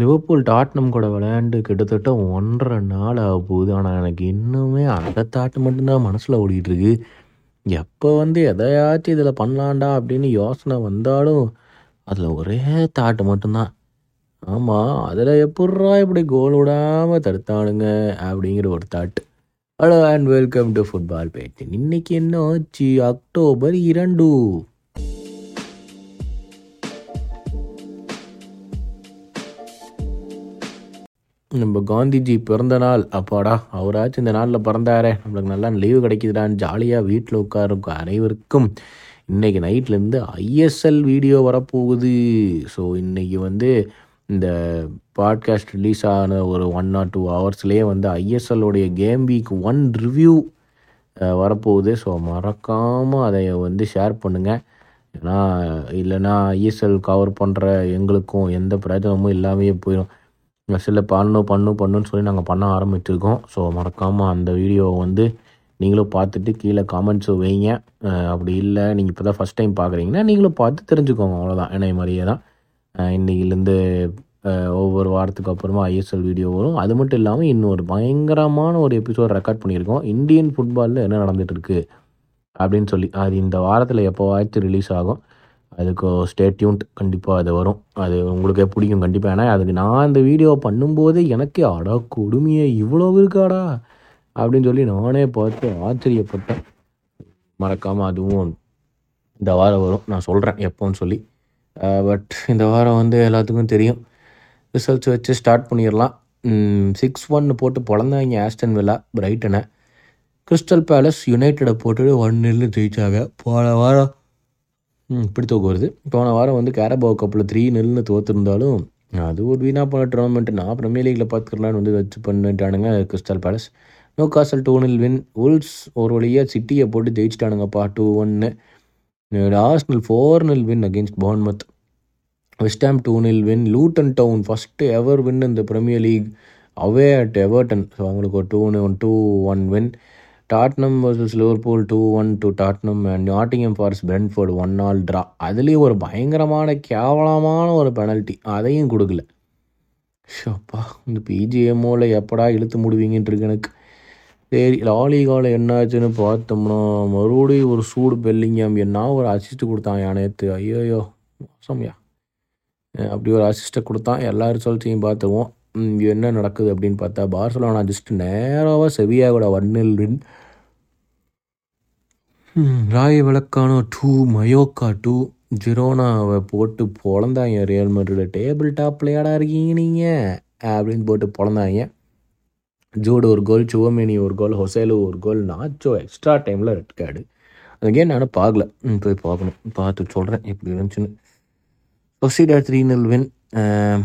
Liverpool Tottenham கூட விளையாண்டு கிட்டத்தட்ட ஒன்றரை நாள் ஆக போகுது. ஆனால் எனக்கு இன்னுமே அந்த தாட்டு மட்டும்தான் மனசில் ஓடிக்கிட்டுருக்கு எப்போ வந்து எதையாச்சும் இதில் பண்ணலாண்டா அப்படின்னு யோசனை வந்தாலும் அதில் ஒரே தாட்டு மட்டும்தான். ஆமாம் அதில் எப்பட்றா இப்படி கோல் விடாமல் தடுத்தானுங்க அப்படிங்கிற ஒரு thought. Hello and welcome to football பேச்சு இன்னைக்கு என்ன ஆச்சு? அக்டோபர் இரண்டு. நம்ம காந்திஜி பிறந்த நாள். அப்பாடா அவராச்சும் இந்த நாளில் பிறந்தாரே. நம்மளுக்கு நல்லா லீவு கிடைக்குதுடான்னு ஜாலியாக வீட்டில் உட்காருக்கும் அனைவருக்கும். இன்றைக்கி நைட்லேருந்து ஐஎஸ்எல் வீடியோ வரப்போகுது. ஸோ இன்றைக்கி வந்து இந்த பாட்காஸ்ட் ரிலீஸ் ஆன ஒரு ஒன் ஆர் டூ ஹவர்ஸ்லேயே வந்து ஐஎஸ்எல்லுடைய கேம் வீக் ஒன் ரிவ்யூ வரப்போகுது. ஸோ மறக்காமல் அதை வந்து ஷேர் பண்ணுங்கள் ஏன்னா இல்லைன்னா ஐஎஸ்எல் கவர் பண்ணுற எங்களுக்கும் எந்த பிரயோஜனமும் இல்லாமையே போயிடும் சில பண்ணணும் பண்ணும் பண்ணுன்னு சொல்லி நாங்கள் பண்ண ஆரம்பிச்சிருக்கோம். ஸோ மறக்காமல் அந்த வீடியோவை வந்து நீங்களும் பார்த்துட்டு கீழே காமெண்ட்ஸும் வைங்க. அப்படி இல்லை நீங்கள் இப்போ தான் ஃபஸ்ட் டைம் பார்க்குறீங்கன்னா நீங்களும் பார்த்து தெரிஞ்சுக்கோங்க அவ்வளோதான் என்னை மாதிரியே தான். இன்றைக்கிலேருந்து ஒவ்வொரு வாரத்துக்கு அப்புறமா ஐஎஸ்எல் வீடியோ வரும். அது மட்டும் இல்லாமல் இன்னொரு பயங்கரமான ஒரு எபிசோட் ரெக்கார்ட் பண்ணியிருக்கோம். இந்தியன் ஃபுட்பாலில் என்ன நடந்துகிட்ருக்கு அப்படின்னு சொல்லி. அது இந்த வாரத்தில் எப்போவாச்சும் ரிலீஸ் ஆகும். அதுக்கு ஸ்டேட்யூன்ட் கண்டிப்பாக அது வரும். அது உங்களுக்கே பிடிக்கும் கண்டிப்பாக ஏன்னா அதுக்கு நான் இந்த வீடியோ பண்ணும்போதே எனக்கே அடா கொடுமையே இவ்வளோ இருக்காடா? அப்படின்னு சொல்லி நானே பார்த்து ஆச்சரியப்பட்டேன். மறக்காமல் அதுவும் இந்த வாரம் வரும். நான் சொல்கிறேன் எப்போன்னு சொல்லி. பட் இந்த வாரம் வந்து எல்லாத்துக்கும் தெரியும். ரிசல்ட்ஸ் வச்சு ஸ்டார்ட் பண்ணிடலாம். சிக்ஸ் ஒன்னு போட்டு பிறந்தவங்க ஆஸ்டன் வில்லா பிரைட்டனை கிறிஸ்டல் பேலஸ் யுனைட்டடை போட்டு ஒன் நில்லு ஜெயிச்சாங்க. போன வாரம் இப்படி தூக்கம் வருது. போன வாரம் வந்து கேரபாவ் கப்பில் த்ரீ நெல்னு தோற்றுருந்தாலும் அது ஒரு வீணாக போன டோர்னமெண்ட் நான் ப்ரீமியர் லீக்கில் பார்த்துக்கலான்னு வந்து வச்சு பண்ணிட்டானுங்க Crystal Palace Newcastle two nil win Wolves ஒரு வழியாக சிட்டியை போட்டு ஜெயிச்சிட்டானுங்கப்பா டூ ஒன்று Arsenal four nil win against Bournemouth West Ham two nil win Luton Town first ever win இந்த Premier League away at Everton so அவங்களுக்கு ஒரு two one two one win Tottenham versus Liverpool two one two Tottenham and Nottingham Forest Brentford one all draw அதுலேயும் ஒரு பயங்கரமான கேவலமான ஒரு penalty அதையும் கொடுக்கல. ஷப்பா இந்த பிஜிஎம்ஓவில் எப்படா இழுத்து முடிவீங்கன்ட்டு இருக்கு எனக்கு. சரி லாலிகாவில் என்னாச்சுன்னு பார்த்தோம்னா மறுபடியும் ஒரு சூடு பெல்லிங்காம். என்ன ஒரு அசிஸ்ட் கொடுத்தான் யானேத்து ஐயோயோ மோசம்யா. அப்படி ஒரு அசிஸ்ட்டை கொடுத்தான். எல்லா ரிசல்ட்ஸையும் பார்த்துருவோம். ம், என்ன நடக்குது அப்படின்னு பார்த்தா பார்சலோனா ஜஸ்ட் நேராக செவியாவோட ஒன்னில் win Rayo Vallecano two Mallorca two ஜிரோனாவை போட்டு பொழந்தாங்க ரியல் மட்ரிட் டேபிள் டாப் பிளேயராக இருக்கீங்க நீங்கள் அப்படின்னு போட்டு பொழந்தாங்க ஜூடு ஒரு கோல் சிவமேனி ஒரு கோல் ஹொசேலு ஒரு கோல் நாச்சோ எக்ஸ்ட்ரா டைமில் ரெட் கார்டு அந்த கேம் நானும் பார்க்கல. போய் பார்க்கணும். பார்த்து சொல்கிறேன் இப்படி இருந்துச்சுன்னு. Sociedad 3 nil win. Um,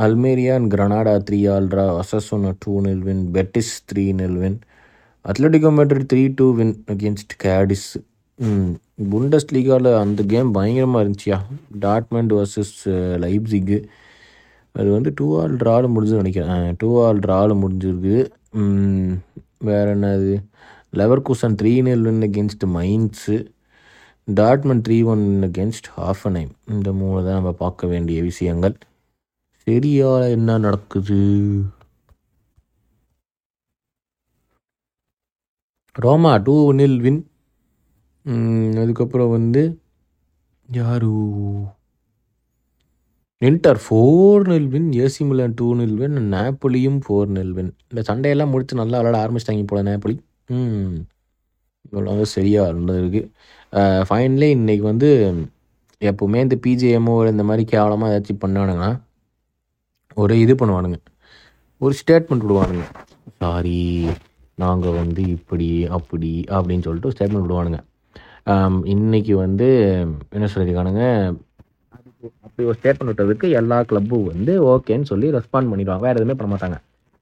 Almeria and Granada 3 all draw. Osasuna 2 nil win. Betis 3 nil Atletico Madrid three two win against Cadiz Bundes லீகாவில் அந்த கேம் பயங்கரமாக இருந்துச்சியா? டாட்மெண்ட் வர்சஸ் லைப்ஸிக்கு uh, அது வந்து டூ ஆல் ட்ராவில் முடிஞ்சு நினைக்கிறேன். டூ ஆல் ட்ராவில் முடிஞ்சிருக்கு. வேறு என்னது? Leverkusen three nil win against Mainz டாட்மன் three one against Hoffenheim இந்த மூணு தான் நம்ம பார்க்க வேண்டிய விஷயங்கள். சரியா என்ன நடக்குது? Roma two nil win. அதுக்கப்புறம் வந்து யாரு? Inter four nil win AC Milan two nil win நேப்போலியும் four nil win. இந்த சண்டையெல்லாம் முடித்து நல்லா விளாட ஆரம்பிச்சிட்டாங்க போல நேப்போலி. ம் இவ்வளோ சரியாக இருந்ததுக்கு ஃபைனலி இன்னைக்கு வந்து எப்போவுமே இந்த பிஜிஎம்ஓ இந்த மாதிரி கேவலமாக ஏதாச்சும் பண்ணானுங்கன்னா ஒரு இது பண்ணுவானுங்க. ஒரு ஸ்டேட்மெண்ட் விடுவானுங்க. சாரி நாங்கள் வந்து இப்படி அப்படி அப்படின்னு சொல்லிட்டு ஸ்டேட்மெண்ட் விடுவானுங்க. ஆம், இன்னைக்கு வந்து என்ன சொல்லியிருக்கானுங்க? அப்படி ஒரு ஸ்டேட்மெண்ட் விட்டதுக்கு எல்லா கிளப்பும் வந்து ஓகேன்னு சொல்லி ரெஸ்பாண்ட் பண்ணிடுவாங்க. வேறு எதுவுமே பண்ண மாட்டாங்க.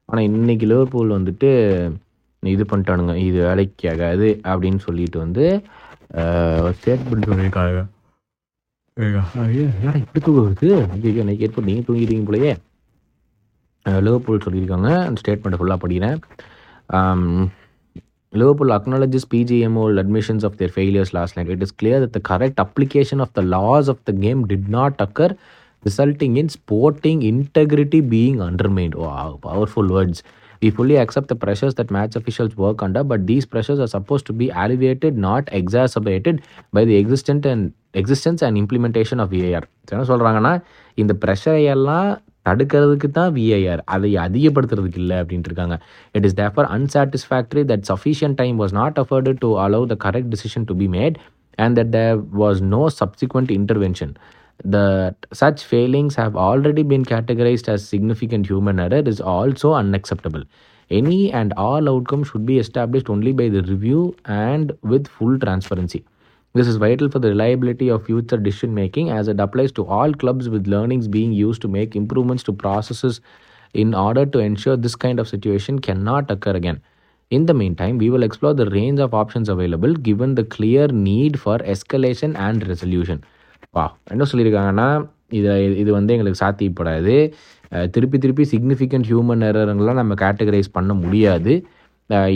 ஆனால் இன்னைக்கு லிவர்பூல் வந்துட்டு இது பண்ணிட்டானுங்க. இது வேலைக்கு ஆகாது அப்படின்னு சொல்லிட்டு வந்து ஸ்டேட்மெண்ட் சொல்லியிருக்காங்க. ஏடா இப்படி தூக்கம் வருது? ஐயோ இன்னைக்கு ஏற்பட்டு நீங்கள் தூங்கிட்டீங்க போலயே. லிவர்பூல் சொல்லியிருக்காங்க. அந்த ஸ்டேட்மெண்ட்டை ஃபுல்லாக படிக்கிறேன். Liverpool acknowledges PGMO admissions of their failures last night. It is clear that the correct application of the laws of the game did not occur resulting in sporting integrity being undermined. Wow, powerful words. We fully accept the pressures that match officials work under, but these pressures are supposed to be alleviated, not exacerbated by the existent and existence and implementation of VAR. என்ன சொல்கிறாங்கன்னா இந்த ப்ரெஷரை எல்லாம் தடுக்கிறதுக்கு தான் VIR அதை அதிகப்படுத்துறதுக்கு இல்லை அப்படின்ட்டு இருக்காங்க it is therefore unsatisfactory that sufficient time was not afforded to allow the correct decision to be made and that there was no subsequent intervention the such failings have already been categorised as significant human error is also unacceptable any and all outcome should be established only by the review and with full transparency This is vital for the reliability of future decision making as it applies to all clubs with learnings being used to make improvements to processes in order to ensure this kind of situation cannot occur again. In the meantime, we will explore the range of options available given the clear need for escalation and resolution. வா என்ன சொல்லியிருக்காங்கன்னா இதை இது வந்து எங்களுக்கு சாத்தியப்படாது அஹ் திருப்பி திருப்பி significant human எரருங்கெல்லாம் நம்ம கேட்டகரைஸ் பண்ண முடியாது அஹ்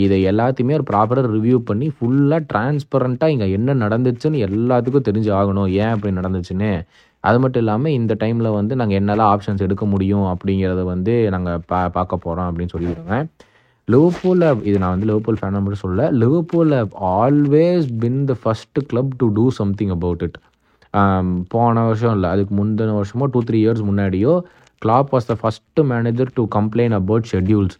இதை எல்லாத்தையுமே ஒரு ப்ராப்பராக ரிவ்யூ பண்ணி ஃபுல்லாக டிரான்ஸ்பரண்ட்டாக இங்கே என்ன நடந்துச்சுன்னு எல்லாத்துக்கும் தெரிஞ்சு ஆகணும். ஏன் அப்படி நடந்துச்சுன்னு? அது மட்டும் இல்லாமல் இந்த டைமில் வந்து நாங்கள் என்னெல்லாம் ஆப்ஷன்ஸ் எடுக்க முடியும் அப்படிங்கிறத வந்து நாங்கள் பா பார்க்க போகிறோம் அப்படின்னு சொல்லியிருக்காங்க. லிவர்பூலில் இது நான் வந்து லிவர்பூல் ஃபேன் மட்டும் சொல்ல Liverpool always been the first club to do something about it போன வருஷம் இல்லை அதுக்கு முந்தின வருஷமோ டூ த்ரீ இயர்ஸ் முன்னாடியோ Klopp was the first manager to complain about schedules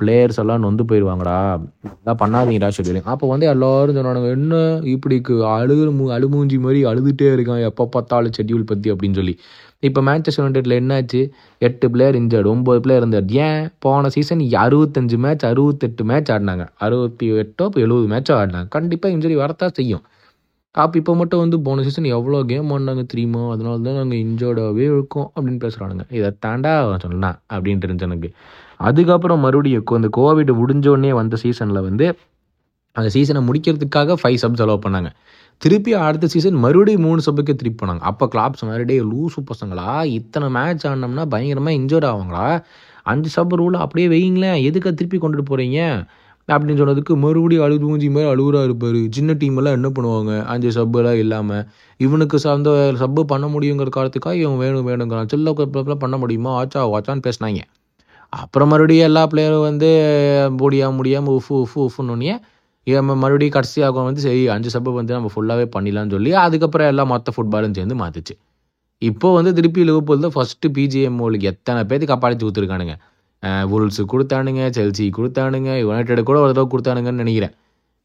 players எல்லாம் நொந்து போயிடுவாங்கடா இதெல்லாம் பண்ணாதீங்கடா ஷெட்யூலிங் அப்போ வந்து எல்லோரும் சொன்னானுங்க என்ன இப்படிக்கு அழுகு மு அழுமூஞ்சி மாதிரி அழுதுகிட்டே இருக்கான். எப்போ பார்த்தாலும் ஷெட்யூல் பற்றி அப்படின்னு சொல்லி. இப்போ மேன்செஸ்டர் யுனைடெட்ல என்னாச்சு? எட்டு பிளேயர் இன்ஜர்டு ஒம்பது பிளேயர் இருந்தார் ஏன்? போன சீசன் அறுபத்தஞ்சு மேட்ச் அறுபத்தெட்டு மேட்ச் ஆடினாங்க. அறுபத்தி எட்டோ இப்போ எழுபது மேட்சோ ஆடினாங்க. கண்டிப்பாக இன்ஜுரி வரத்தான் செய்யும். அப்போ இப்போ மட்டும் வந்து போன சீசன் எவ்வளோ கேம் ஆடினாங்க தெரியுமா? அதனால தான் நாங்கள் இன்ஜோர்டாகவே இருக்கோம் அப்படின்னு பேசுகிறானுங்க இதை தாண்டா அவன் சொன்னான் அப்படின்ட்டு இருந்துச்சு எனக்கு அதுக்கப்புறம் மறுபடியும் கொ- இந்த கோவிட் முடிஞ்சோடனே வந்த சீசனில் வந்து அந்த சீசனை முடிக்கிறதுக்காக ஃபைவ் சப்ஸ் அலோவ் பண்ணாங்க. திருப்பி அடுத்த சீசன் மறுபடியும் மூணு சப்புக்கு திருப்பி போனாங்க. அப்போ கிளாப்ஸ் மறுபடியும் லூசு பசங்களா? இத்தனை மேட்ச் ஆடினோம்னா பயங்கரமாக இன்ஜோர்ட் ஆவாங்களா? அஞ்சு சப் ரூல் அப்படியே வைங்களேன் எதுக்கு திருப்பி கொண்டுட்டு போகிறீங்க அப்படின்னு சொன்னதுக்கு மறுபடியும் அழுது மூஞ்சி மாதிரி அழுகுறா இருப்பார். சின்ன டீம் எல்லாம் என்ன பண்ணுவாங்க? அஞ்சு சப்பு எல்லாம் இல்லாமல் இவனுக்கு சார்ந்த சப்பு பண்ண முடியுங்கிற காலத்துக்காக இவன் வேணும் வேணுங்கிறான் சில்ல குழப்பம்லாம் பண்ண முடியுமா? ஆச்சா வாச்சான்னு பேசினாங்க. அப்புறம் மறுபடியும் எல்லா பிளேயரும் வந்து முடியா முடியாமல் உஃபு உஃபு உஃபுன்னு இவன் மறுபடியும் கடைசியாக வந்து சரி அஞ்சு சப்பு வந்து நம்ம ஃபுல்லாகவே பண்ணிடலாம்னு சொல்லி அதுக்கப்புறம் எல்லாம் மொத்த ஃபுட்பாலும் சேர்ந்து மாற்றுச்சு இப்போ வந்து திருப்பி லிவர்பூல் தான் ஃபஸ்ட்டு பிஜிஎம் எத்தனை பேர்த்துக்கு அப்பாடிச்சு ஊற்றுருக்கானுங்க வுல்ஸு கொடுத்தானுங்க செல்சி கொடுத்தானுங்க யுனைடெட் கூட ஒரு தடவை கொடுத்தானுங்கன்னு நினைக்கிறேன்.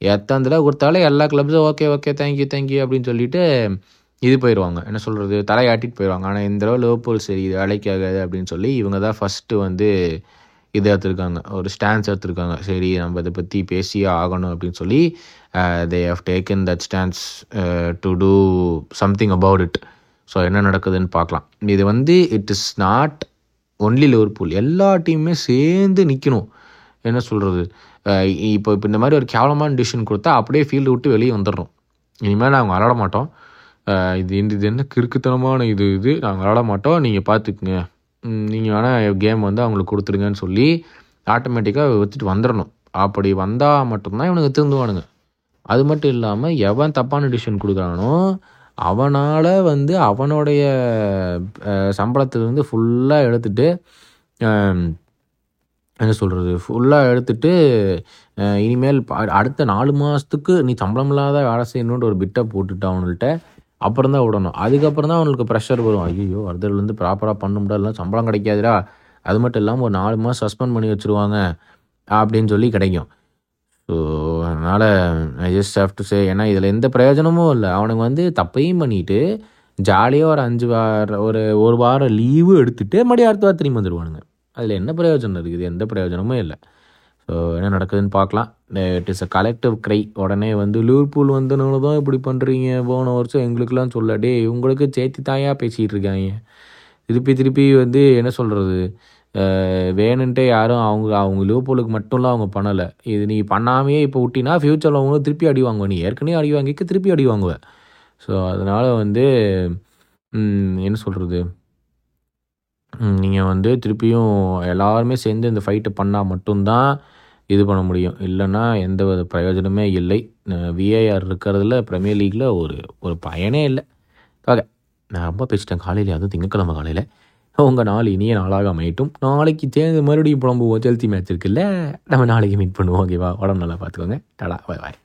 எத்தனை தடவை கொடுத்தாலும் எல்லா கிளப்ஸும் okay okay thank you thank you அப்படின்னு சொல்லிட்டு இது போயிடுவாங்க என்ன சொல்கிறது தலையாட்டிட்டு போயிடுவாங்க ஆனால் இந்த தடவை லோபோல் சரி இது வேலைக்காகாது அப்படின்னு சொல்லி இவங்க தான் ஃபஸ்ட்டு வந்து இது எடுத்துருக்காங்க. ஒரு ஸ்டான்ஸ் எடுத்துருக்காங்க. சரி நம்ம இதை பற்றி பேசியே ஆகணும் அப்படின்னு சொல்லி they have taken that stance to do something about it so என்ன நடக்குதுன்னு பார்க்கலாம். இது வந்து it is not only Liverpool எல்லா டீமுமே சேர்ந்து நிற்கணும் என்ன சொல்கிறது இப்போ இப்போ இந்த மாதிரி ஒரு கேவலமான டிசிஷன் கொடுத்தா அப்படியே ஃபீல்டு விட்டு வெளியே வந்துடுறோம். இனிமேல் நாங்கள் விளாட மாட்டோம். இது இந்த- இது என்ன கிறுக்குத்தனமான இது இது. நாங்கள் விளாட மாட்டோம். நீங்கள் பார்த்துக்குங்க நீங்கள் வேணால் கேம் வந்து அவங்களுக்கு கொடுத்துருங்கன்னு சொல்லி ஆட்டோமேட்டிக்காக வச்சுட்டு வந்துடணும். அப்படி வந்தால் மட்டும்தான் இவனுக்கு திருந்துவானுங்க. அது மட்டும் இல்லாமல் எவன் தப்பான டிசிஷன் கொடுக்குறானோ அவனால் வந்து அவனுடைய சம்பளத்துலேருந்து ஃபுல்லாக எடுத்துட்டு என்ன சொல்கிறது ஃபுல்லாக எடுத்துட்டு இனிமேல் அடுத்த நாலு மாதத்துக்கு நீ சம்பளம் இல்லாத வேலை செய்யணுன்ற ஒரு பிட்டை போட்டுட்டு அவனுள்கிட்ட அப்புறம் தான் விடணும். அதுக்கப்புறம் தான் அவனுக்கு ப்ரெஷர் வரும். ஐயோ அடுத்ததுலேருந்து ப்ராப்பராக பண்ண முடியல சம்பளம் கிடைக்காதுடா. அது மட்டும் இல்லாமல் ஒரு நாலு மாதம் சஸ்பெண்ட் பண்ணி வச்சுருவாங்க அப்படின்னு சொல்லி கிடைக்கும். ஸோ அதனால் I just have to say ஏன்னா இதில் எந்த பிரயோஜனமும் இல்லை. அவனுங்க வந்து தப்பையும் பண்ணிட்டு ஜாலியாக ஒரு அஞ்சு வாரம் ஒரு ஒரு வாரம் லீவு எடுத்துகிட்டு மறுபடியும் அடுத்த வாரம் திரும்பி வந்துடுவானுங்க அதில் என்ன பிரயோஜனம் இருக்குது எந்த பிரயோஜனமும் இல்லை. ஸோ என்ன நடக்குதுன்னு பார்க்கலாம். It is a collective cry உடனே வந்து லூர்பூல் வந்தனால தான் இப்படி பண்ணுறீங்க போன வருஷம் எங்களுக்கெல்லாம் சொல்ல டேய் உங்களுக்கு சேர்த்து தாயாக பேசிகிட்டு இருக்காங்க. திருப்பி திருப்பி வந்து என்ன சொல்கிறது வேணுன்ட்டே யாரும் அவங்க அவங்க லிவர்பூலுக்கு மட்டும்லாம் அவங்க பண்ணலை. இது நீ பண்ணாமையே இப்போ விட்டினா ஃப்யூச்சரில் அவங்க திருப்பி அடி வாங்குவ. நீ ஏற்கனவே அடி வாங்கிக்க திருப்பி அடி வாங்குவேன் ஸோ அதனால் வந்து என்ன சொல்கிறது நீங்கள் வந்து திருப்பியும் எல்லாருமே சேர்ந்து இந்த ஃபைட்டை பண்ணால் மட்டும்தான் இது பண்ண முடியும். இல்லைன்னா எந்த வித பிரயோஜனமே இல்லை. விஏஆர் இருக்கிறதுல ப்ரீமியர் லீக்கில் ஒரு ஒரு பயனே இல்லை. ஓகே நான் ரொம்ப பேசிட்டேன். காலையில் அதுவும் திங்கக்கிழமை காலையில். உங்கள் நாள் இனிய நாளாக அமையட்டும். நாளைக்கு சேர்ந்து மறுபடியும் புலம்புவோம் செல்சி மேட்ச் இருக்குல்ல? நம்ம நாளைக்கு மீட் பண்ணுவோம் ஓகேவா உடம்பு நல்லா பார்த்துக்கோங்க. டடா பாய் பாய்